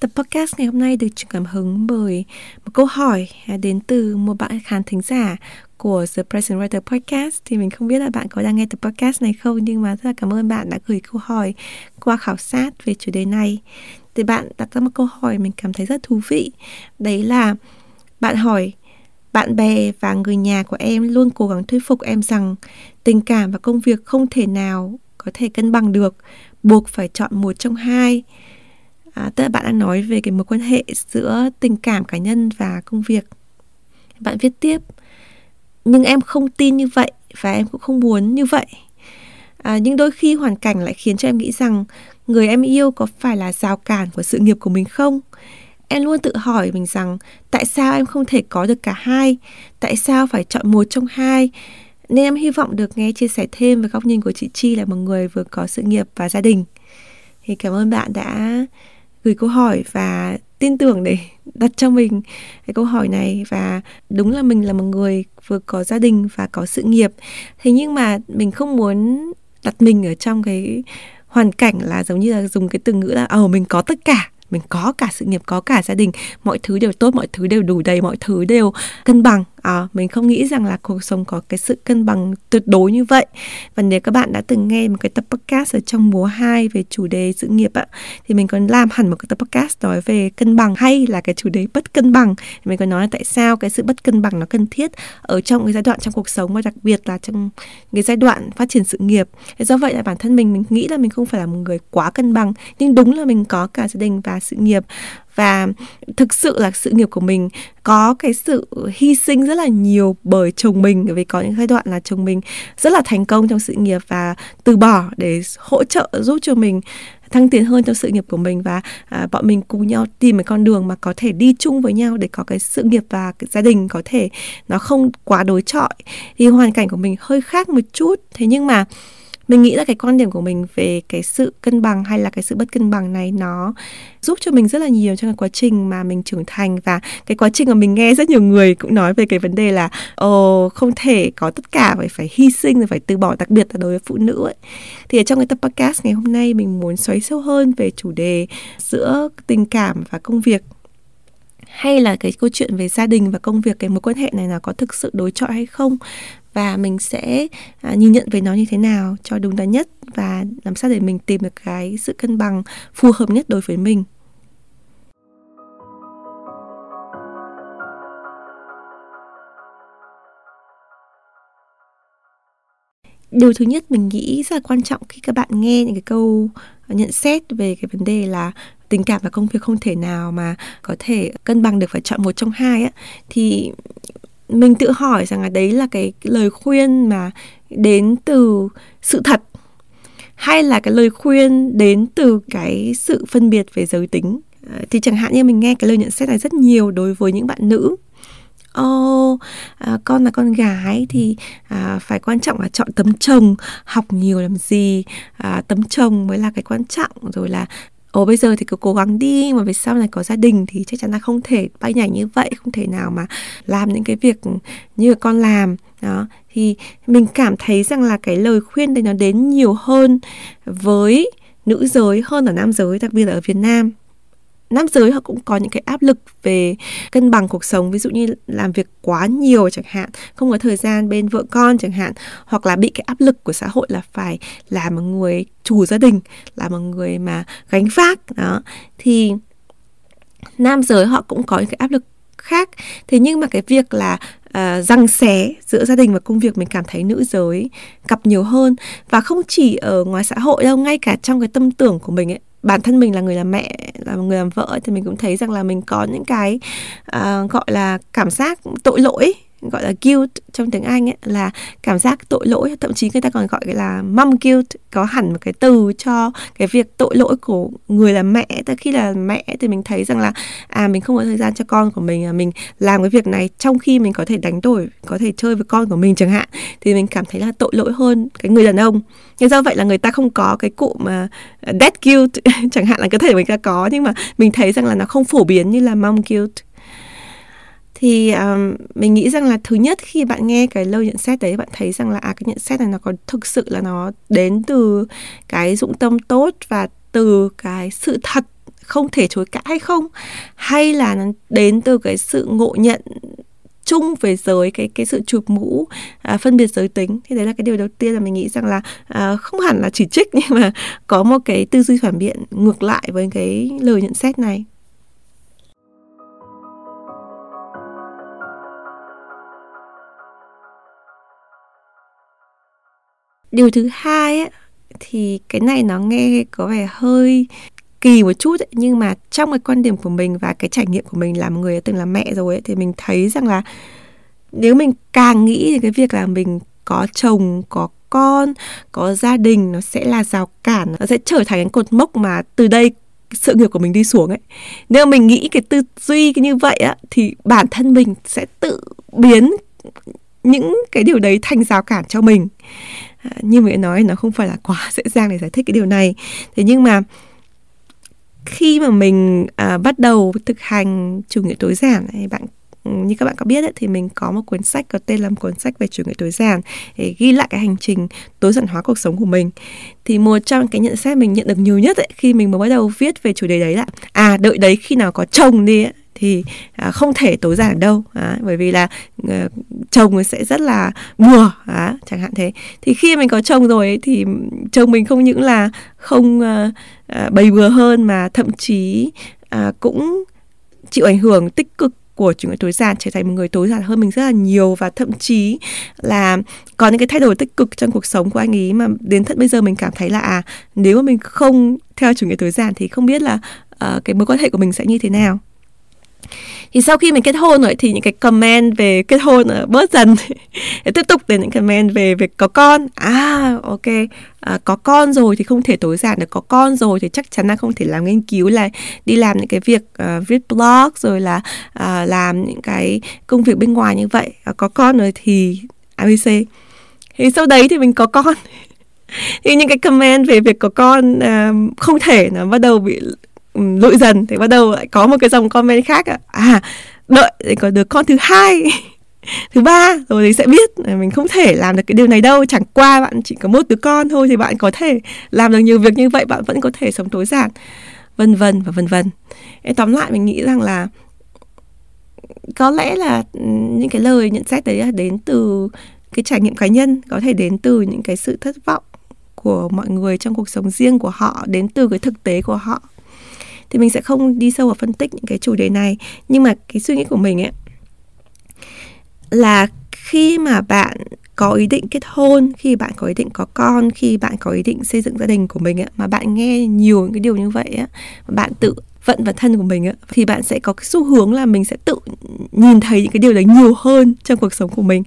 Tập podcast ngày hôm nay được truyền cảm hứng bởi một câu hỏi đến từ một bạn khán thính giả của The Present Writer Podcast thì mình không biết là bạn có đang nghe tập podcast này không nhưng mà rất là cảm ơn bạn đã gửi câu hỏi qua khảo sát về chủ đề này. Thì bạn đặt ra một câu hỏi mình cảm thấy rất thú vị. Đấy là bạn hỏi bạn bè và người nhà của em luôn cố gắng thuyết phục em rằng tình cảm và công việc không thể nào có thể cân bằng được, buộc phải chọn một trong hai à, tức là bạn đã nói về cái mối quan hệ giữa tình cảm cá nhân và công việc. Bạn viết tiếp nhưng em không tin như vậy và em cũng không muốn như vậy. À, nhưng đôi khi hoàn cảnh lại khiến cho em nghĩ rằng người em yêu có phải là rào cản của sự nghiệp của mình không? Em luôn tự hỏi mình rằng tại sao em không thể có được cả hai? Tại sao phải chọn một trong hai? Nên em hy vọng được nghe chia sẻ thêm về góc nhìn của chị chi là một người vừa có sự nghiệp và gia đình. Thì cảm ơn bạn đã gửi câu hỏi và tin tưởng để đặt cho mình cái câu hỏi này. Và đúng là mình là một người vừa có gia đình và có sự nghiệp. Thế nhưng mà mình không muốn đặt mình ở trong cái hoàn cảnh là giống như là dùng cái từ ngữ là ờ mình có tất cả, mình có cả sự nghiệp, có cả gia đình, mọi thứ đều tốt, mọi thứ đều đủ đầy, mọi thứ đều cân bằng à, mình không nghĩ rằng là cuộc sống có cái sự cân bằng tuyệt đối như vậy. Và nếu các bạn đã từng nghe một cái tập podcast ở trong mùa 2 về chủ đề sự nghiệp ạ thì mình còn làm hẳn một cái tập podcast nói về cân bằng hay là cái chủ đề bất cân bằng. Thì mình còn nói là tại sao cái sự bất cân bằng nó cần thiết ở trong cái giai đoạn trong cuộc sống và đặc biệt là trong cái giai đoạn phát triển sự nghiệp. Do vậy là bản thân mình mình nghĩ là mình không phải là một người quá cân bằng nhưng đúng là mình có cả gia đình và sự nghiệp và thực sự là sự nghiệp của mình có cái sự hy sinh rất là nhiều bởi chồng mình bởi vì có những giai đoạn là chồng mình rất là thành công trong sự nghiệp và từ bỏ để hỗ trợ giúp cho mình thăng tiến hơn trong sự nghiệp của mình. Và à, bọn mình cùng nhau tìm một con đường mà có thể đi chung với nhau để có cái sự nghiệp và cái gia đình có thể nó không quá đối chọi. Thì hoàn cảnh của mình hơi khác một chút. Thế nhưng mà mình nghĩ là cái quan điểm của mình về cái sự cân bằng hay là cái sự bất cân bằng này nó giúp cho mình rất là nhiều trong cái quá trình mà mình trưởng thành. Và cái quá trình mà mình nghe rất nhiều người cũng nói về cái vấn đề là, ồ, không thể có tất cả, phải phải hy sinh rồi phải từ bỏ, đặc biệt là đối với phụ nữ ấy. thì ở trong cái tập podcast ngày hôm nay mình muốn xoáy sâu hơn về chủ đề giữa tình cảm và công việc. Hay là cái câu chuyện về gia đình và công việc, cái mối quan hệ này là có thực sự đối chọi hay không? Và mình sẽ à, nhìn nhận về nó như thế nào cho đúng đắn nhất và làm sao để mình tìm được cái sự cân bằng phù hợp nhất đối với mình. Điều thứ nhất mình nghĩ rất là quan trọng khi các bạn nghe những cái câu nhận xét về cái vấn đề là tình cảm và công việc không thể nào mà có thể cân bằng được phải chọn một trong hai á thì mình tự hỏi rằng là đấy là cái lời khuyên mà đến từ sự thật hay là cái lời khuyên đến từ cái sự phân biệt về giới tính? Ờ, thì chẳng hạn như mình nghe cái lời nhận xét này rất nhiều đối với những bạn nữ. Ô oh, à, con là con gái thì à, phải quan trọng là chọn tấm chồng học nhiều làm gì à, tấm chồng mới là cái quan trọng rồi là ồ, bây giờ thì cứ cố gắng đi, mà về sau này có gia đình thì chắc chắn là không thể bay nhảy như vậy, không thể nào mà làm những cái việc như con làm. Đó, thì mình cảm thấy rằng là cái lời khuyên đấy nó đến nhiều hơn với nữ giới hơn ở nam giới, đặc biệt là ở Việt Nam nam giới họ cũng có những cái áp lực về cân bằng cuộc sống ví dụ như làm việc quá nhiều chẳng hạn không có thời gian bên vợ con chẳng hạn hoặc là bị cái áp lực của xã hội là phải là một người chủ gia đình là một người mà gánh vác đó. Thì nam giới họ cũng có những cái áp lực khác. Thế nhưng mà cái việc là uh, răng xé giữa gia đình và công việc mình cảm thấy nữ giới gặp nhiều hơn. Và không chỉ ở ngoài xã hội đâu ngay cả trong cái tâm tưởng của mình ấy bản thân mình là người làm mẹ là một người làm vợ thì mình cũng thấy rằng là mình có những cái uh, gọi là cảm giác tội lỗi gọi là guilt trong tiếng Anh ấy, là cảm giác tội lỗi thậm chí người ta còn gọi là mom guilt có hẳn một cái từ cho cái việc tội lỗi của người là mẹ. Từ khi là mẹ thì mình thấy rằng là à mình không có thời gian cho con của mình à, mình làm cái việc này trong khi mình có thể đánh đổi có thể chơi với con của mình chẳng hạn thì mình cảm thấy là tội lỗi hơn cái người đàn ông. Nhưng do vậy là người ta không có cái cụ mà dead guilt chẳng hạn là có thể mình ta có nhưng mà mình thấy rằng là nó không phổ biến như là mom guilt thì um, mình nghĩ rằng là thứ nhất khi bạn nghe cái lời nhận xét đấy bạn thấy rằng là à cái nhận xét này nó có thực sự là nó đến từ cái dụng tâm tốt và từ cái sự thật không thể chối cãi hay không? Hay là nó đến từ cái sự ngộ nhận chung về giới cái cái sự chụp mũ à, phân biệt giới tính? Thì đấy là cái điều đầu tiên là mình nghĩ rằng là à, không hẳn là chỉ trích nhưng mà có một cái tư duy phản biện ngược lại với cái lời nhận xét này. Điều thứ hai ấy, thì cái này nó nghe có vẻ hơi kỳ một chút ấy, nhưng mà trong cái quan điểm của mình và cái trải nghiệm của mình là một người đã từng là mẹ rồi ấy, thì mình thấy rằng là nếu mình càng nghĩ thì cái việc là mình có chồng có con có gia đình nó sẽ là rào cản nó sẽ trở thành cái cột mốc mà từ đây sự nghiệp của mình đi xuống ấy. Nếu mình nghĩ cái tư duy như vậy á thì bản thân mình sẽ tự biến những cái điều đấy thành rào cản cho mình như mình nói nó không phải là quá dễ dàng để giải thích cái điều này. Thế nhưng mà khi mà mình à, bắt đầu thực hành chủ nghĩa tối giản này bạn như các bạn có biết ấy, thì mình có một cuốn sách có tên là một cuốn sách về chủ nghĩa tối giản để ghi lại cái hành trình tối giản hóa cuộc sống của mình. Thì một trong cái nhận xét mình nhận được nhiều nhất ấy, khi mình mới bắt đầu viết về chủ đề đấy là à đợi đấy khi nào có chồng đi ấy, thì à, không thể tối giản đâu à, bởi vì là à, chồng sẽ rất là bừa à, chẳng hạn thế. Thì khi mình có chồng rồi ấy, thì chồng mình không những là không à, à, bày bừa hơn mà thậm chí à, cũng chịu ảnh hưởng tích cực của chủ nghĩa tối giản trở thành một người tối giản hơn mình rất là nhiều và thậm chí là có những cái thay đổi tích cực trong cuộc sống của anh ấy mà đến tận bây giờ mình cảm thấy là à nếu mà mình không theo chủ nghĩa tối giản thì không biết là uh, cái mối quan hệ của mình sẽ như thế nào thì sau khi mình kết hôn rồi thì những cái comment về kết hôn ở bớt dần để tiếp tục đến những comment về việc có con. À ok. À, có con rồi thì không thể tối giản được có con rồi thì chắc chắn là không thể làm nghiên cứu là đi làm những cái việc uh, viết blog rồi là uh, làm những cái công việc bên ngoài như vậy. À, có con rồi thì abc thì sau đấy thì mình có con. Thì những cái comment về việc có con uh, không thể nó bắt đầu bị Ừ, lụi dần thì bắt đầu lại có một cái dòng comment khác à, à đợi để có được con thứ hai thứ ba rồi thì sẽ biết. Ờ, mình không thể làm được cái điều này đâu chẳng qua bạn chỉ có một đứa con thôi thì bạn có thể làm được nhiều việc như vậy bạn vẫn có thể sống tối giản. Vân vân và vân vân. Tóm lại mình nghĩ rằng là có lẽ là ừ, những cái lời nhận xét đấy là đến từ cái trải nghiệm cá nhân có thể đến từ những cái sự thất vọng của mọi người trong cuộc sống riêng của họ đến từ cái thực tế của họ thì mình sẽ không đi sâu vào phân tích những cái chủ đề này. Nhưng mà cái suy nghĩ của mình ấy là khi mà bạn có ý định kết hôn khi bạn có ý định có con khi bạn có ý định xây dựng gia đình của mình ấy, mà bạn nghe nhiều những cái điều như vậy á bạn tự vận và thân của mình á thì bạn sẽ có cái xu hướng là mình sẽ tự nhìn thấy những cái điều đấy nhiều hơn trong cuộc sống của mình.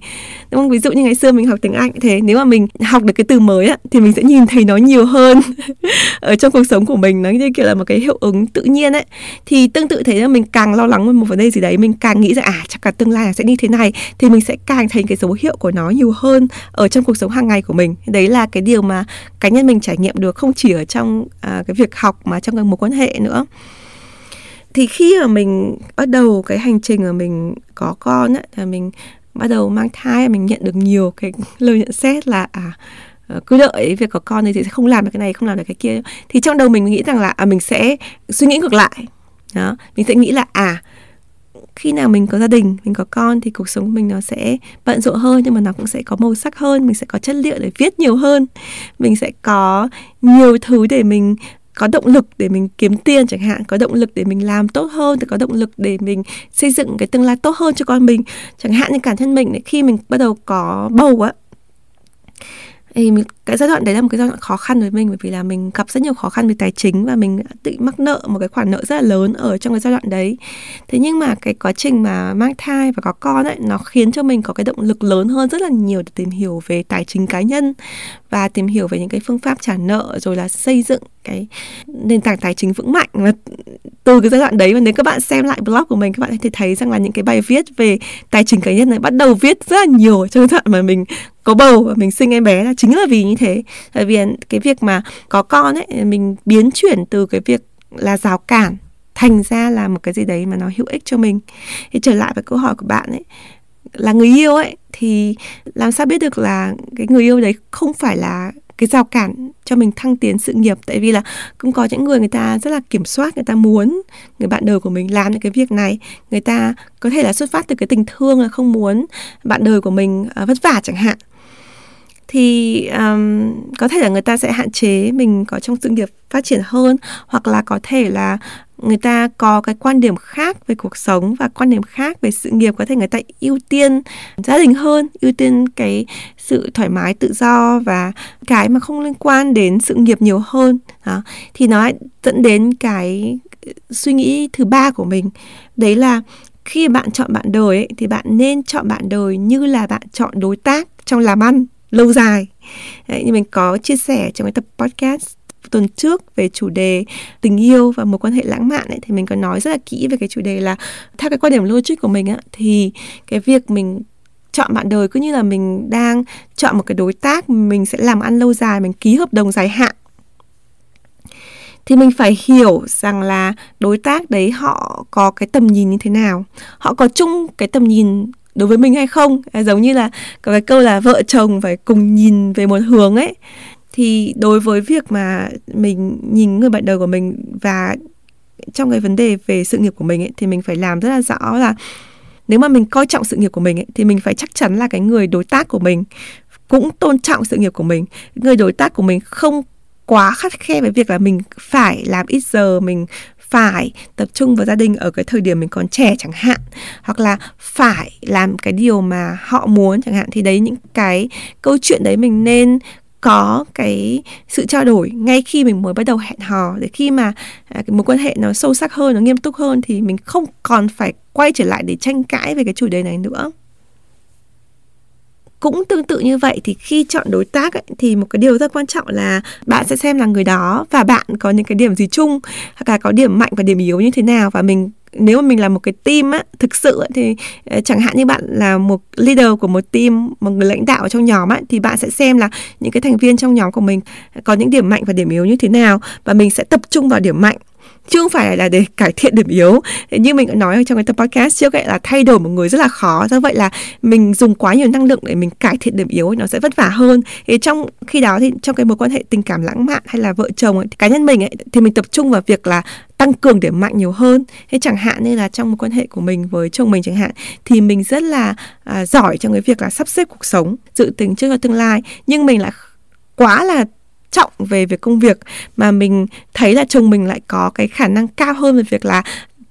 Đúng không? Ví dụ như ngày xưa mình học tiếng anh thế nếu mà mình học được cái từ mới á thì mình sẽ nhìn thấy nó nhiều hơn ở trong cuộc sống của mình. Nó như kiểu là một cái hiệu ứng tự nhiên ấy. Thì tương tự thế là mình càng lo lắng về một vấn đề gì đấy mình càng nghĩ rằng à chắc cả tương lai sẽ như thế này. Thì mình sẽ càng thấy cái dấu hiệu của nó nhiều hơn ở trong cuộc sống hàng ngày của mình. Đấy là cái điều mà cá nhân mình trải nghiệm được không chỉ ở trong à, cái việc học mà trong các mối quan hệ nữa thì khi mà mình bắt đầu cái hành trình mà mình có con ấy, thì mình bắt đầu mang thai mình nhận được nhiều cái lời nhận xét là à ờ, cứ đợi việc có con thì sẽ không làm được cái này không làm được cái kia. Thì trong đầu mình nghĩ rằng là à, mình sẽ suy nghĩ ngược lại. Đó mình sẽ nghĩ là à khi nào mình có gia đình mình có con thì cuộc sống của mình nó sẽ bận rộn hơn nhưng mà nó cũng sẽ có màu sắc hơn mình sẽ có chất liệu để viết nhiều hơn. Mình sẽ có nhiều thứ để mình có động lực để mình kiếm tiền chẳng hạn, có động lực để mình làm tốt hơn thì có động lực để mình xây dựng cái tương lai tốt hơn cho con mình. Chẳng hạn như bản thân mình khi mình bắt đầu có bầu á thì cái giai đoạn đấy là một cái giai đoạn khó khăn với mình, bởi vì là mình gặp rất nhiều khó khăn về tài chính và mình tự mắc nợ, một cái khoản nợ rất là lớn ở trong cái giai đoạn đấy. Thế nhưng mà cái quá trình mà mang thai và có con ấy, nó khiến cho mình có cái động lực lớn hơn rất là nhiều để tìm hiểu về tài chính cá nhân và tìm hiểu về những cái phương pháp trả nợ, rồi là xây dựng cái nền tảng tài chính vững mạnh. Và từ cái giai đoạn đấy, và nếu các bạn xem lại blog của mình, các bạn có thể thấy rằng là những cái bài viết về tài chính cá nhân này bắt đầu viết rất là nhiều trong giai đoạn mà mình có bầu và mình sinh em bé là chính là vì như thế. Tại vì cái việc mà có con ấy, mình biến chuyển từ cái việc là rào cản thành ra là một cái gì đấy mà nó hữu ích cho mình. Thì trở lại với câu hỏi của bạn ấy, là người yêu ấy, thì làm sao biết được là cái người yêu đấy không phải là cái rào cản cho mình thăng tiến sự nghiệp? Tại vì là cũng có những người người ta rất là kiểm soát, người ta muốn người bạn đời của mình làm những cái việc này. Người ta có thể là xuất phát từ cái tình thương là không muốn bạn đời của mình ờ, vất vả chẳng hạn thì um, có thể là người ta sẽ hạn chế mình có trong sự nghiệp phát triển hơn hoặc là có thể là người ta có cái quan điểm khác về cuộc sống và quan điểm khác về sự nghiệp có thể người ta ưu tiên gia đình hơn ưu tiên cái sự thoải mái tự do và cái mà không liên quan đến sự nghiệp nhiều hơn đó. thì nó dẫn đến cái suy nghĩ thứ ba của mình đấy là khi bạn chọn bạn đời ấy, thì bạn nên chọn bạn đời như là bạn chọn đối tác trong làm ăn lâu dài. Đấy, như mình có chia sẻ trong cái tập podcast tuần trước về chủ đề tình yêu và mối quan hệ lãng mạn ấy, thì mình có nói rất là kỹ về cái chủ đề là theo cái quan điểm logic của mình á, thì cái việc mình chọn bạn đời cứ như là mình đang chọn một cái đối tác mình sẽ làm ăn lâu dài mình ký hợp đồng dài hạn. Thì mình phải hiểu rằng là đối tác đấy họ có cái tầm nhìn như thế nào họ có chung cái tầm nhìn đối với mình hay không. À, giống như là có cái câu là vợ chồng phải cùng nhìn về một hướng ấy. Thì đối với việc mà mình nhìn người bạn đời của mình và trong cái vấn đề về sự nghiệp của mình ấy thì mình phải làm rất là rõ là nếu mà mình coi trọng sự nghiệp của mình ấy, thì mình phải chắc chắn là cái người đối tác của mình cũng tôn trọng sự nghiệp của mình. Người đối tác của mình không quá khắt khe với việc là mình phải làm ít giờ mình phải tập trung vào gia đình ở cái thời điểm mình còn trẻ chẳng hạn hoặc là phải làm cái điều mà họ muốn chẳng hạn thì đấy những cái câu chuyện đấy mình nên có cái sự trao đổi ngay khi mình mới bắt đầu hẹn hò để khi mà à, cái mối quan hệ nó sâu sắc hơn nó nghiêm túc hơn thì mình không còn phải quay trở lại để tranh cãi về cái chủ đề này nữa cũng tương tự như vậy thì khi chọn đối tác ấy, thì một cái điều rất quan trọng là bạn sẽ xem là người đó và bạn có những cái điểm gì chung hoặc là có điểm mạnh và điểm yếu như thế nào. Và mình nếu mà mình là một cái team á thực sự á, thì ờ, chẳng hạn như bạn là một leader của một team một người lãnh đạo trong nhóm á thì bạn sẽ xem là những cái thành viên trong nhóm của mình có những điểm mạnh và điểm yếu như thế nào. Và mình sẽ tập trung vào điểm mạnh chứ không phải là để cải thiện điểm yếu. Như mình đã nói trong cái tập podcast trước ấy là thay đổi một người rất là khó. Do vậy là mình dùng quá nhiều năng lượng để mình cải thiện điểm yếu nó sẽ vất vả hơn. Thì trong khi đó thì trong cái mối quan hệ tình cảm lãng mạn hay là vợ chồng ấy, cá nhân mình ấy thì mình tập trung vào việc là tăng cường điểm mạnh nhiều hơn. Thế chẳng hạn như là trong một quan hệ của mình với chồng mình chẳng hạn thì mình rất là à, giỏi trong cái việc là sắp xếp cuộc sống dự tính trước cho tương lai. Nhưng mình lại quá là trọng về việc công việc mà mình thấy là chồng mình lại có cái khả năng cao hơn về việc là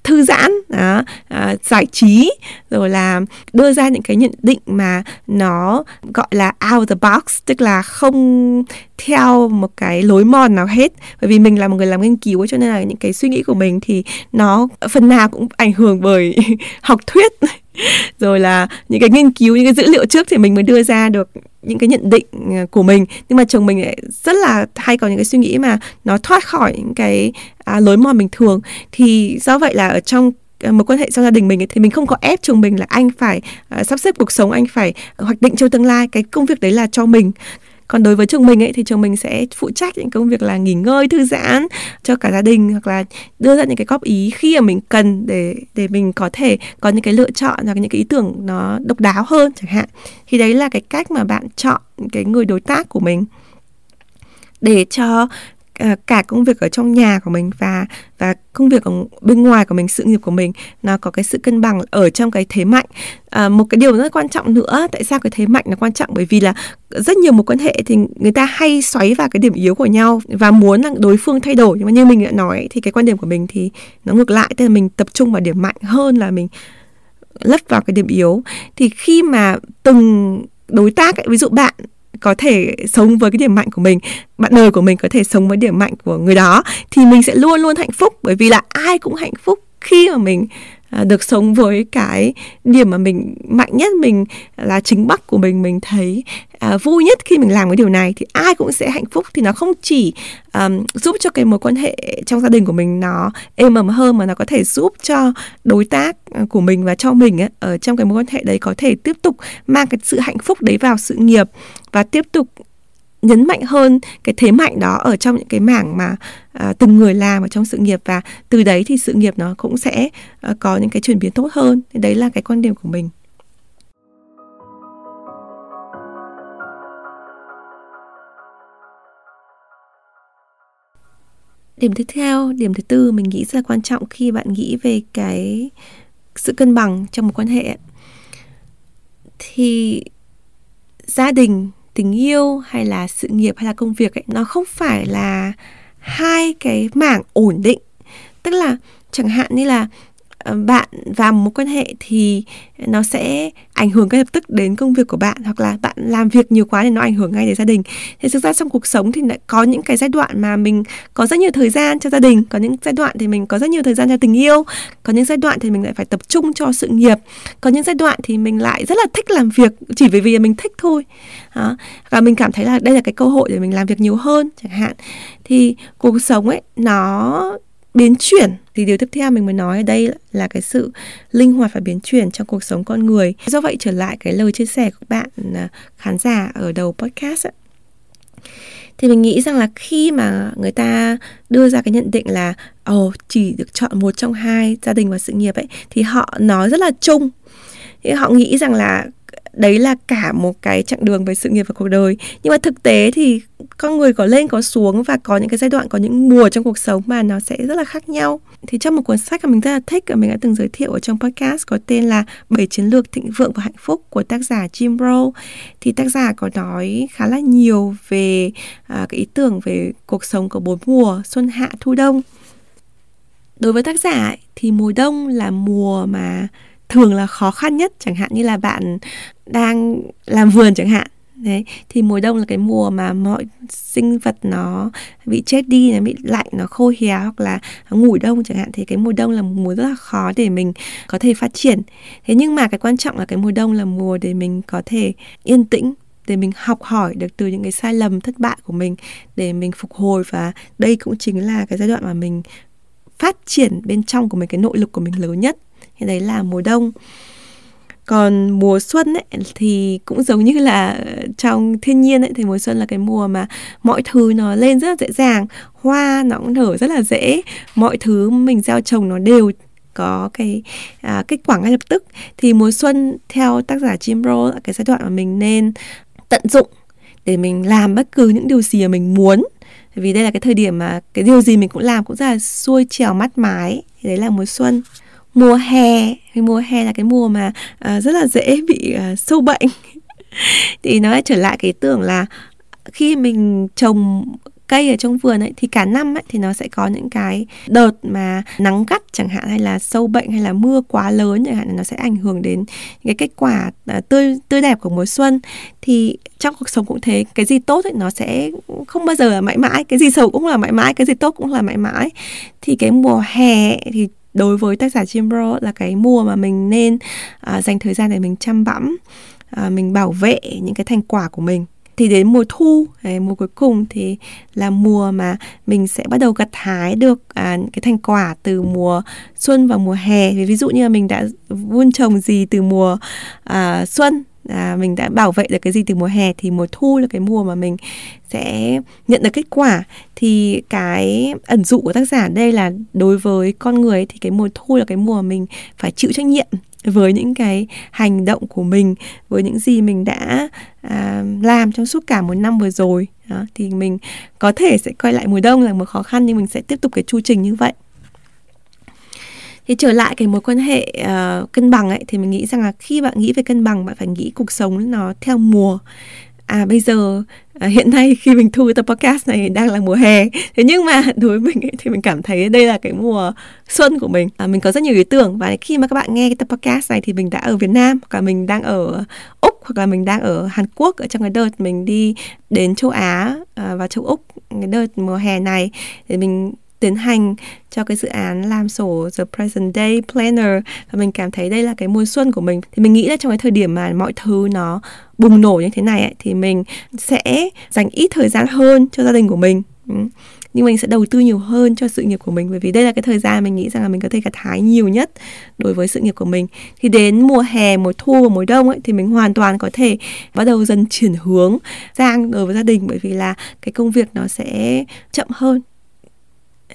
thư giãn đó, à, giải trí rồi là đưa ra những cái nhận định mà nó gọi là out the box tức là không theo một cái lối mòn nào hết. Bởi vì mình là một người làm nghiên cứu cho nên là những cái suy nghĩ của mình thì nó phần nào cũng ảnh hưởng bởi học thuyết. Rồi là những cái nghiên cứu những cái dữ liệu trước thì mình mới đưa ra được những cái nhận định à, của mình. Nhưng mà chồng mình lại rất là hay có những cái suy nghĩ mà nó thoát khỏi những cái à, lối mòn bình thường. Thì do vậy là ở trong một mối quan hệ trong gia đình mình ấy, thì mình không có ép chồng mình là anh phải uh, sắp xếp cuộc sống anh phải hoạch định cho tương lai cái công việc đấy là cho mình còn đối với chồng mình ấy, thì chồng mình sẽ phụ trách những công việc là nghỉ ngơi, thư giãn cho cả gia đình hoặc là đưa ra những cái góp ý khi mà mình cần để để mình có thể có những cái lựa chọn hoặc những cái ý tưởng nó độc đáo hơn chẳng hạn. Thì đấy là cái cách mà bạn chọn cái người đối tác của mình để cho À, cả công việc ở trong nhà của mình và và công việc ở bên ngoài của mình sự nghiệp của mình nó có cái sự cân bằng ở trong cái thế mạnh. À, một cái điều rất quan trọng nữa tại sao cái thế mạnh nó quan trọng? Bởi vì là rất nhiều một quan hệ thì người ta hay xoáy vào cái điểm yếu của nhau và muốn là đối phương thay đổi. Nhưng mà như mình đã nói thì cái quan điểm của mình thì nó ngược lại tức là mình tập trung vào điểm mạnh hơn là mình lấp vào cái điểm yếu. Thì khi mà từng đối tác ấy, ví dụ bạn có thể sống với cái điểm mạnh của mình, bạn đời của mình có thể sống với điểm mạnh của người đó, thì mình sẽ luôn luôn hạnh phúc. Bởi vì là ai cũng hạnh phúc khi mà mình À, được sống với cái điểm mà mình mạnh nhất mình là chính bắc của mình mình thấy à, vui nhất khi mình làm cái điều này thì ai cũng sẽ hạnh phúc. Thì nó không chỉ um, giúp cho cái mối quan hệ trong gia đình của mình nó êm ấm hơn mà nó có thể giúp cho đối tác ờ, của mình và cho mình ấy, ở trong cái mối quan hệ đấy có thể tiếp tục mang cái sự hạnh phúc đấy vào sự nghiệp và tiếp tục nhấn mạnh hơn cái thế mạnh đó ở trong những cái mảng mà à, từng người làm ở trong sự nghiệp và từ đấy thì sự nghiệp nó cũng sẽ à, có những cái chuyển biến tốt hơn. Đấy là cái quan điểm của mình. Điểm tiếp theo điểm thứ tư mình nghĩ rất là quan trọng khi bạn nghĩ về cái sự cân bằng trong một quan hệ. Thì gia đình tình yêu hay là sự nghiệp hay là công việc ấy, nó không phải là hai cái mảng ổn định. Tức là chẳng hạn như là Ờ, bạn vào một quan hệ thì nó sẽ ảnh hưởng ngay lập tức đến công việc của bạn hoặc là bạn làm việc nhiều quá thì nó ảnh hưởng ngay đến gia đình thì thực ra trong cuộc sống thì lại có những cái giai đoạn mà mình có rất nhiều thời gian cho gia đình, có những giai đoạn thì mình có rất nhiều thời gian cho tình yêu, có những giai đoạn thì mình lại phải tập trung cho sự nghiệp, có những giai đoạn thì mình lại rất là thích làm việc chỉ vì vì mình thích thôi đó. và mình cảm thấy là đây là cái cơ hội để mình làm việc nhiều hơn chẳng hạn thì cuộc sống ấy, nó biến chuyển thì điều tiếp theo mình mới nói ở đây là cái sự linh hoạt và biến chuyển trong cuộc sống con người. Do vậy trở lại cái lời chia sẻ của bạn à, khán giả ở đầu podcast ấy, thì mình nghĩ rằng là khi mà người ta đưa ra cái nhận định là ồ oh, chỉ được chọn một trong hai gia đình và sự nghiệp ấy thì họ nói rất là chung. Thì họ nghĩ rằng là đấy là cả một cái chặng đường về sự nghiệp và cuộc đời. Nhưng mà thực tế thì con người có lên có xuống và có những cái giai đoạn có những mùa trong cuộc sống mà nó sẽ rất là khác nhau. Thì trong một cuốn sách mà mình rất là thích và mình đã từng giới thiệu ở trong podcast có tên là bảy chiến lược thịnh vượng và hạnh phúc của tác giả Jim Rohn thì tác giả có nói khá là nhiều về à, cái ý tưởng về cuộc sống của bốn mùa xuân hạ thu đông. Đối với tác giả ấy, thì mùa đông là mùa mà thường là khó khăn nhất chẳng hạn như là bạn đang làm vườn chẳng hạn đấy, thì mùa đông là cái mùa mà mọi sinh vật nó bị chết đi nó bị lạnh, nó khô héo hoặc là ngủ đông chẳng hạn, thì cái mùa đông là mùa rất là khó để mình có thể phát triển. Thế nhưng mà cái quan trọng là cái mùa đông là mùa để mình có thể yên tĩnh, để mình học hỏi được từ những cái sai lầm, thất bại của mình, để mình phục hồi. Và đây cũng chính là cái giai đoạn mà mình phát triển bên trong của mình, cái nội lực của mình lớn nhất. Thì đấy là mùa đông còn mùa xuân ấy thì cũng giống như là trong thiên nhiên ấy thì mùa xuân là cái mùa mà mọi thứ nó lên rất là dễ dàng hoa nó cũng nở rất là dễ mọi thứ mình gieo trồng nó đều có cái à, kết quả ngay lập tức. Thì mùa xuân theo tác giả Jim Rohn là cái giai đoạn mà mình nên tận dụng để mình làm bất cứ những điều gì mà mình muốn. Vì đây là cái thời điểm mà cái điều gì mình cũng làm cũng rất là xuôi trèo mắt mái thì đấy là mùa xuân mùa hè thì mùa hè là cái mùa mà uh, rất là dễ bị uh, sâu bệnh. Thì nó lại trở lại cái tưởng là khi mình trồng cây ở trong vườn ấy thì cả năm ấy thì nó sẽ có những cái đợt mà nắng gắt chẳng hạn hay là sâu bệnh hay là mưa quá lớn chẳng hạn nó sẽ ảnh hưởng đến cái kết quả à, tươi tươi đẹp của mùa xuân. Thì trong cuộc sống cũng thế cái gì tốt ấy nó sẽ không bao giờ là mãi mãi cái gì xấu cũng là mãi mãi cái gì tốt cũng là mãi mãi. Thì cái mùa hè thì đối với tác giả Jim bro là cái mùa mà mình nên uh, dành thời gian để mình chăm bẵm uh, mình bảo vệ những cái thành quả của mình. Thì đến mùa thu ấy, mùa cuối cùng thì là mùa mà mình sẽ bắt đầu gặt hái được à, cái thành quả từ mùa xuân và mùa hè. Ví dụ như là mình đã vun trồng gì từ mùa à, xuân à, mình đã bảo vệ được cái gì từ mùa hè thì mùa thu là cái mùa mà mình sẽ nhận được kết quả. Thì cái ẩn dụ của tác giả đây là đối với con người thì cái mùa thu là cái mùa mình phải chịu trách nhiệm với những cái hành động của mình với những gì mình đã à, làm trong suốt cả một năm vừa rồi. Đó, thì mình có thể sẽ quay lại mùa đông là một khó khăn nhưng mình sẽ tiếp tục cái chu trình như vậy thì trở lại cái mối quan hệ uh, cân bằng ấy thì mình nghĩ rằng là khi bạn nghĩ về cân bằng bạn phải nghĩ cuộc sống nó theo mùa. À bây giờ à, hiện nay khi mình thu tập podcast này đang là mùa hè. Thế nhưng mà đối với mình ấy, thì mình cảm thấy đây là cái mùa xuân của mình. À, mình có rất nhiều ý tưởng và khi mà các bạn nghe cái tập podcast này thì mình đã ở Việt Nam và mình đang ở Úc hoặc là mình đang ở Hàn Quốc ở trong cái đợt mình đi đến châu Á ờ, à, và châu Úc cái đợt mùa hè này. Thì mình tiến hành cho cái dự án làm sổ The Present Day Planner. Và mình cảm thấy đây là cái mùa xuân của mình. Thì mình nghĩ là trong cái thời điểm mà mọi thứ nó bùng nổ như thế này ấy, thì mình sẽ dành ít thời gian hơn cho gia đình của mình. Ừ. nhưng mình sẽ đầu tư nhiều hơn cho sự nghiệp của mình. Bởi vì đây là cái thời gian mình nghĩ rằng là mình có thể gặt hái nhiều nhất đối với sự nghiệp của mình. Thì đến mùa hè mùa thu và mùa đông ấy thì mình hoàn toàn có thể bắt đầu dần chuyển hướng sang đối với gia đình. Bởi vì là cái công việc nó sẽ chậm hơn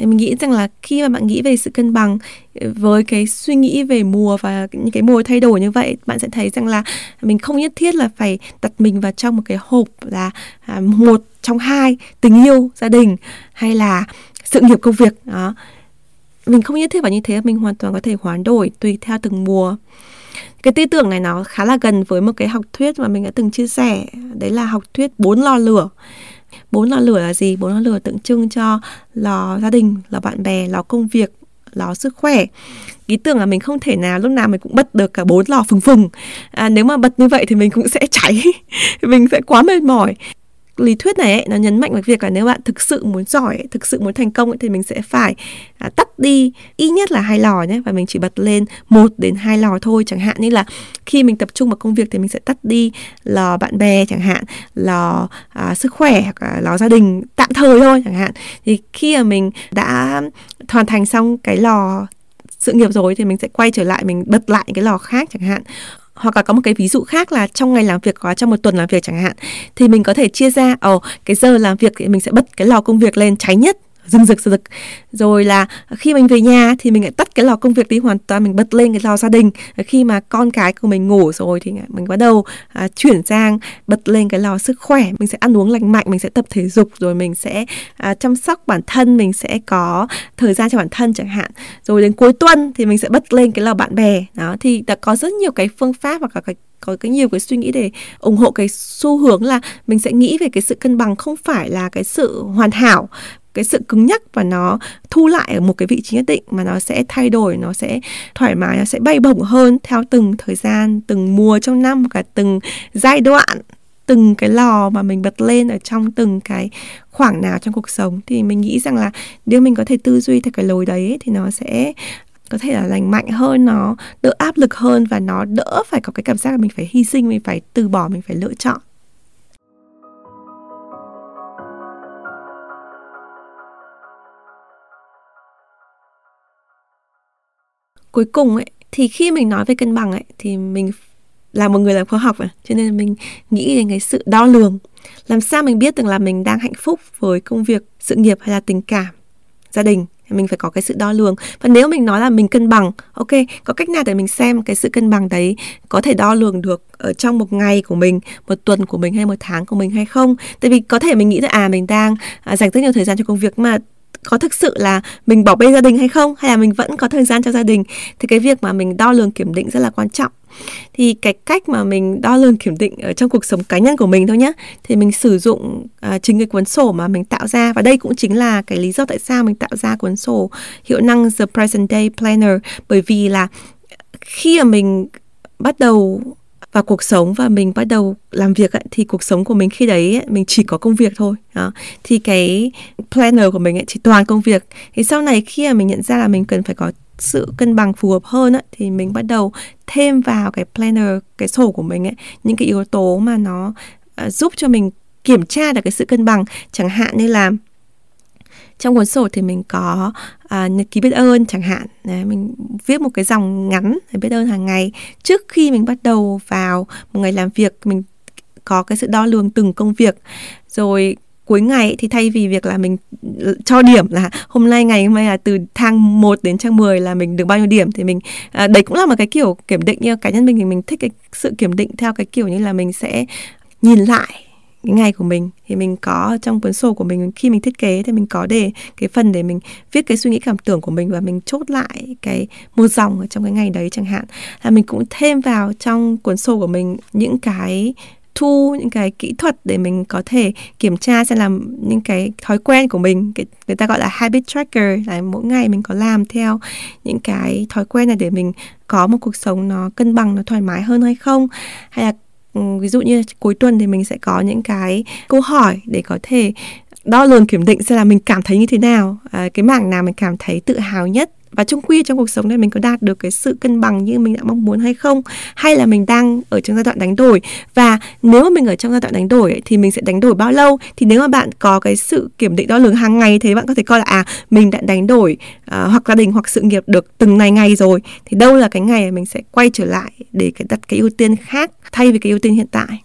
mình nghĩ rằng là khi mà bạn nghĩ về sự cân bằng ờ, với cái suy nghĩ về mùa và những cái mùa thay đổi như vậy, bạn sẽ thấy rằng là mình không nhất thiết là phải đặt mình vào trong một cái hộp là à, một trong hai tình yêu gia đình hay là sự nghiệp công việc, đó. Mình không nhất thiết phải như thế, mình hoàn toàn có thể hoán đổi tùy theo từng mùa. Cái tư tưởng này nó khá là gần với một cái học thuyết mà mình đã từng chia sẻ, đấy là học thuyết bốn lò lửa bốn lò lửa là gì? Bốn lò lửa tượng trưng cho lò gia đình lò bạn bè lò công việc lò sức khỏe. Ý tưởng là mình không thể nào lúc nào mình cũng bật được cả bốn lò phừng phừng. À, nếu mà bật như vậy thì mình cũng sẽ cháy. Mình sẽ quá mệt mỏi lý thuyết này ấy, nó nhấn mạnh vào việc là nếu bạn thực sự muốn giỏi ấy, thực sự muốn thành công ấy, thì mình sẽ phải à, tắt đi ít nhất là hai lò nhé và mình chỉ bật lên một đến hai lò thôi. Chẳng hạn như là khi mình tập trung vào công việc thì mình sẽ tắt đi lò bạn bè chẳng hạn lò à, sức khỏe hoặc là lò gia đình tạm thời thôi chẳng hạn. Thì khi mà mình đã hoàn thành xong cái lò sự nghiệp rồi thì mình sẽ quay trở lại mình bật lại cái lò khác chẳng hạn hoặc là có một cái ví dụ khác là trong ngày làm việc hoặc trong một tuần làm việc chẳng hạn thì mình có thể chia ra ồ oh, cái giờ làm việc thì mình sẽ bật cái lò công việc lên cháy nhất rừng rực rực. Rồi là khi mình về nhà thì mình lại tắt cái lò công việc đi hoàn toàn mình bật lên cái lò gia đình. Khi mà con cái của mình ngủ rồi thì mình bắt đầu à, chuyển sang bật lên cái lò sức khỏe. Mình sẽ ăn uống lành mạnh mình sẽ tập thể dục rồi mình sẽ à, chăm sóc bản thân mình sẽ có thời gian cho bản thân chẳng hạn. Rồi đến cuối tuần thì mình sẽ bật lên cái lò bạn bè. Đó thì đã có rất nhiều cái phương pháp và cái có cái nhiều cái suy nghĩ để ủng hộ cái xu hướng là mình sẽ nghĩ về cái sự cân bằng không phải là cái sự hoàn hảo cái sự cứng nhắc và nó thu lại ở một cái vị trí nhất định mà nó sẽ thay đổi, nó sẽ thoải mái, nó sẽ bay bổng hơn theo từng thời gian, từng mùa trong năm và từng giai đoạn, từng cái lò mà mình bật lên ở trong từng cái khoảng nào trong cuộc sống. Thì mình nghĩ rằng là nếu mình có thể tư duy theo cái lối đấy thì nó sẽ có thể là lành mạnh hơn, nó đỡ áp lực hơn và nó đỡ phải có cái cảm giác là mình phải hy sinh, mình phải từ bỏ, mình phải lựa chọn. Cuối cùng ấy thì khi mình nói về cân bằng ấy thì mình là một người làm khoa học mà cho nên mình nghĩ đến cái sự đo lường. Làm sao mình biết được là mình đang hạnh phúc với công việc sự nghiệp hay là tình cảm gia đình? Mình phải có cái sự đo lường. Và nếu mình nói là mình cân bằng ok có cách nào để mình xem cái sự cân bằng đấy có thể đo lường được ở trong một ngày của mình một tuần của mình hay một tháng của mình hay không? Tại vì có thể mình nghĩ là à mình đang à, dành rất nhiều thời gian cho công việc mà có thực sự là mình bỏ bê gia đình hay không hay là mình vẫn có thời gian cho gia đình? Thì cái việc mà mình đo lường kiểm định rất là quan trọng. Thì cái cách mà mình đo lường kiểm định ở trong cuộc sống cá nhân của mình thôi nhé thì mình sử dụng uh, chính cái cuốn sổ mà mình tạo ra. Và đây cũng chính là cái lý do tại sao mình tạo ra cuốn sổ hiệu năng The Present Day Planner. Bởi vì là khi mà mình bắt đầu vào cuộc sống và mình bắt đầu làm việc ấy, thì cuộc sống của mình khi đấy ấy, mình chỉ có công việc thôi. Đó. thì cái planner của mình ấy, chỉ toàn công việc. Thì sau này khi mà mình nhận ra là mình cần phải có sự cân bằng phù hợp hơn ấy, thì mình bắt đầu thêm vào cái planner cái sổ của mình ấy, những cái yếu tố mà nó uh, giúp cho mình kiểm tra được cái sự cân bằng. Chẳng hạn như là trong cuốn sổ thì mình có uh, nhật ký biết ơn chẳng hạn. Đấy, mình viết một cái dòng ngắn để biết ơn hàng ngày. Trước khi mình bắt đầu vào một ngày làm việc mình có cái sự đo lường từng công việc. Rồi cuối ngày thì thay vì việc là mình cho điểm là hôm nay ngày hôm nay là từ thang 1 đến trang 10 là mình được bao nhiêu điểm thì mình à, đấy cũng là một cái kiểu kiểm định. Như cá nhân mình thì mình thích cái sự kiểm định theo cái kiểu như là mình sẽ nhìn lại cái ngày của mình thì mình có trong cuốn sổ của mình khi mình thiết kế thì mình có để cái phần để mình viết cái suy nghĩ cảm tưởng của mình và mình chốt lại cái một dòng ở trong cái ngày đấy chẳng hạn. Là mình cũng thêm vào trong cuốn sổ của mình những cái thu những cái kỹ thuật để mình có thể kiểm tra xem là những cái thói quen của mình cái, người ta gọi là habit tracker là mỗi ngày mình có làm theo những cái thói quen này để mình có một cuộc sống nó cân bằng nó thoải mái hơn hay không? Hay là Ừ, ví dụ như cuối tuần thì mình sẽ có những cái câu hỏi để có thể đo lường kiểm định xem là mình cảm thấy như thế nào. À, cái mảng nào mình cảm thấy tự hào nhất và chung quy trong cuộc sống này mình có đạt được cái sự cân bằng như mình đã mong muốn hay không? Hay là mình đang ở trong giai đoạn đánh đổi? Và nếu mà mình ở trong giai đoạn đánh đổi ấy, thì mình sẽ đánh đổi bao lâu? Thì nếu mà bạn có cái sự kiểm định đo lường hàng ngày thì bạn có thể coi là à mình đã đánh đổi uh, hoặc gia đình hoặc sự nghiệp được từng ngày ngày rồi thì đâu là cái ngày mình sẽ quay trở lại để cái đặt cái ưu tiên khác thay vì cái ưu tiên hiện tại?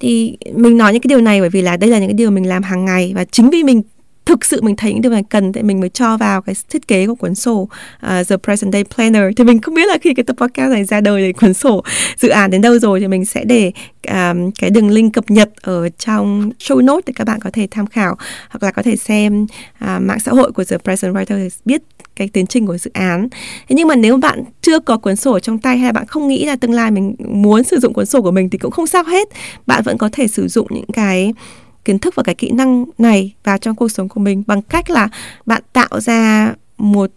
Thì mình nói những cái điều này bởi vì là đây là những cái điều mình làm hàng ngày và chính vì mình thực sự mình thấy những điều này cần thì mình mới cho vào cái thiết kế của cuốn sổ uh, The Present Day Planner thì mình không biết là khi cái tập podcast này ra đời thì cuốn sổ dự án đến đâu rồi thì mình sẽ để um, cái đường link cập nhật ở trong show notes để các bạn có thể tham khảo hoặc là có thể xem uh, mạng xã hội của The Present Writer để biết cái tiến trình của dự án. Thế nhưng mà nếu bạn chưa có cuốn sổ trong tay hay là bạn không nghĩ là tương lai mình muốn sử dụng cuốn sổ của mình thì cũng không sao hết. Bạn vẫn có thể sử dụng những cái kiến thức và cái kỹ năng này vào trong cuộc sống của mình bằng cách là bạn tạo ra một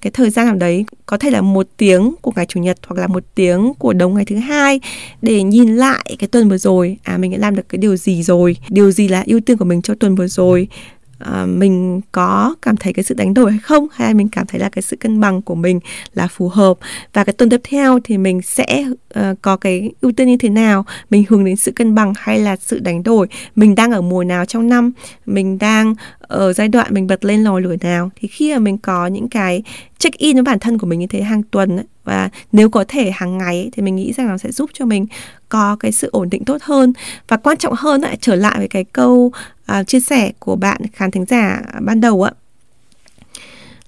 cái thời gian nào đấy, có thể là một tiếng của ngày chủ nhật hoặc là một tiếng của đầu ngày thứ hai để nhìn lại cái tuần vừa rồi. À mình đã làm được cái điều gì rồi? Điều gì là ưu tiên của mình cho tuần vừa rồi? Ờ, mình có cảm thấy cái sự đánh đổi hay không? Hay mình cảm thấy là cái sự cân bằng của mình là phù hợp? Và cái tuần tiếp theo thì mình sẽ uh, có cái ưu tiên như thế nào? Mình hướng đến sự cân bằng hay là sự đánh đổi? Mình đang ở mùa nào trong năm? Mình đang ở giai đoạn mình bật lên lò lửa nào? Thì khi mà mình có những cái check in với bản thân của mình như thế hàng tuần ấy, và nếu có thể hàng ngày ấy, thì mình nghĩ rằng nó sẽ giúp cho mình có cái sự ổn định tốt hơn. Và quan trọng hơn lại trở lại với cái câu à, chia sẻ của bạn khán thính giả ban đầu ạ.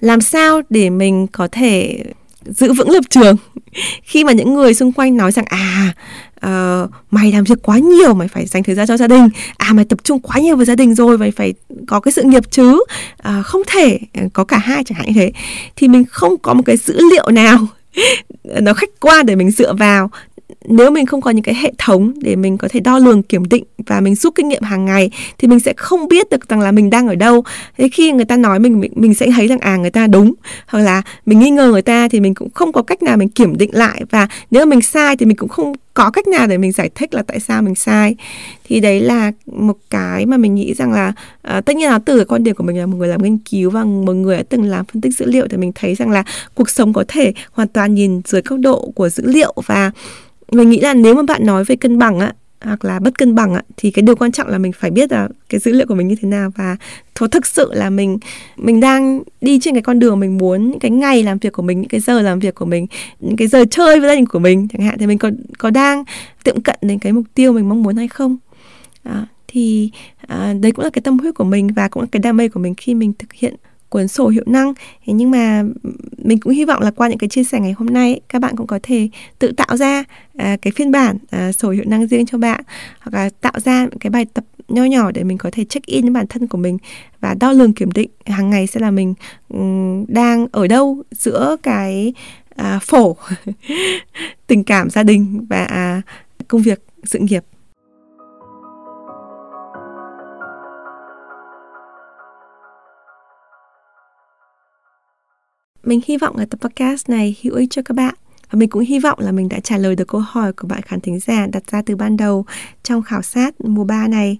Làm sao để mình có thể giữ vững lập trường? Khi mà những người xung quanh nói rằng à uh, mày làm việc quá nhiều mày phải dành thời gian cho gia đình. À mày tập trung quá nhiều với gia đình rồi mày phải có cái sự nghiệp chứ. Uh, không thể à, có cả hai chẳng hạn như thế. Thì mình không có một cái dữ liệu nào nó khách quan để mình dựa vào nếu mình không có những cái hệ thống để mình có thể đo lường kiểm định và mình rút kinh nghiệm hàng ngày thì mình sẽ không biết được rằng là mình đang ở đâu. Thế khi người ta nói mình mình sẽ thấy rằng à người ta đúng hoặc là mình nghi ngờ người ta thì mình cũng không có cách nào mình kiểm định lại và nếu mình sai thì mình cũng không có cách nào để mình giải thích là tại sao mình sai. Thì đấy là một cái mà mình nghĩ rằng là uh, tất nhiên là từ cái quan điểm của mình là một người làm nghiên cứu và một người đã từng làm phân tích dữ liệu thì mình thấy rằng là cuộc sống có thể hoàn toàn nhìn dưới góc độ của dữ liệu và mình nghĩ là nếu mà bạn nói về cân bằng á hoặc là bất cân bằng á thì cái điều quan trọng là mình phải biết là cái dữ liệu của mình như thế nào và thực sự là mình mình đang đi trên cái con đường mình muốn những cái ngày làm việc của mình những cái giờ làm việc của mình những cái giờ chơi với gia đình của mình chẳng hạn thì mình có có đang tiệm cận đến cái mục tiêu mình mong muốn hay không? À, thì à, đấy cũng là cái tâm huyết của mình và cũng là cái đam mê của mình khi mình thực hiện cuốn sổ hiệu năng. Thế nhưng mà mình cũng hy vọng là qua những cái chia sẻ ngày hôm nay các bạn cũng có thể tự tạo ra à, cái phiên bản à, sổ hiệu năng riêng cho bạn hoặc là tạo ra cái bài tập nho nhỏ để mình có thể check in với bản thân của mình và đo lường kiểm định hàng ngày sẽ là mình um, đang ở đâu giữa cái à, phổ tình cảm gia đình và à, công việc sự nghiệp. Mình hy vọng là tập podcast này hữu ích cho các bạn. Và mình cũng hy vọng là mình đã trả lời được câu hỏi của bạn khán thính giả đặt ra từ ban đầu trong khảo sát mùa 3 này.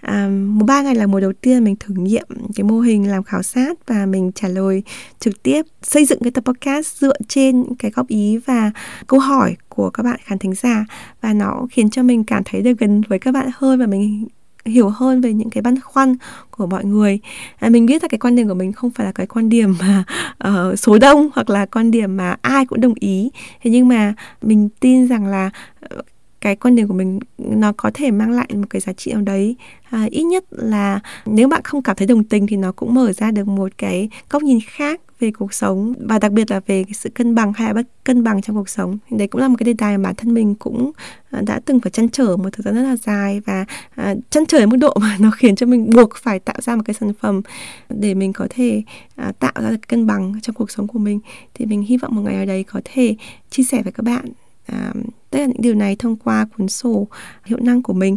À, mùa 3 này là mùa đầu tiên mình thử nghiệm cái mô hình làm khảo sát và mình trả lời trực tiếp xây dựng cái tập podcast dựa trên cái góp ý và câu hỏi của các bạn khán thính giả và nó khiến cho mình cảm thấy được gần với các bạn hơn và mình hiểu hơn về những cái băn khoăn của mọi người. À, mình biết là cái quan điểm của mình không phải là cái quan điểm mà uh, số đông hoặc là quan điểm mà ai cũng đồng ý. Thế nhưng mà mình tin rằng là ờ, cái quan điểm của mình nó có thể mang lại một cái giá trị nào đấy. À, ít nhất là nếu bạn không cảm thấy đồng tình thì nó cũng mở ra được một cái góc nhìn khác về cuộc sống và đặc biệt là về cái sự cân bằng hay là bất cân bằng trong cuộc sống. Đấy cũng là một cái đề tài mà bản thân mình cũng à, đã từng phải chăn trở một thời gian rất là dài và à, chăn trở đến mức độ mà nó khiến cho mình buộc phải tạo ra một cái sản phẩm để mình có thể à, tạo ra được cân bằng trong cuộc sống của mình. Thì mình hy vọng một ngày ở đấy có thể chia sẻ với các bạn à, tất cả những điều này thông qua cuốn sổ hiệu năng của mình.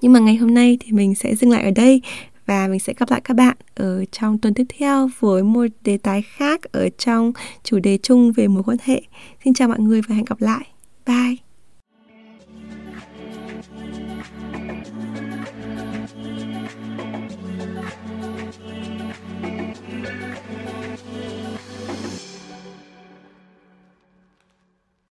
Nhưng mà ngày hôm nay thì mình sẽ dừng lại ở đây và mình sẽ gặp lại các bạn ở trong tuần tiếp theo với một đề tài khác ở trong chủ đề chung về mối quan hệ. Xin chào mọi người và hẹn gặp lại. Bye!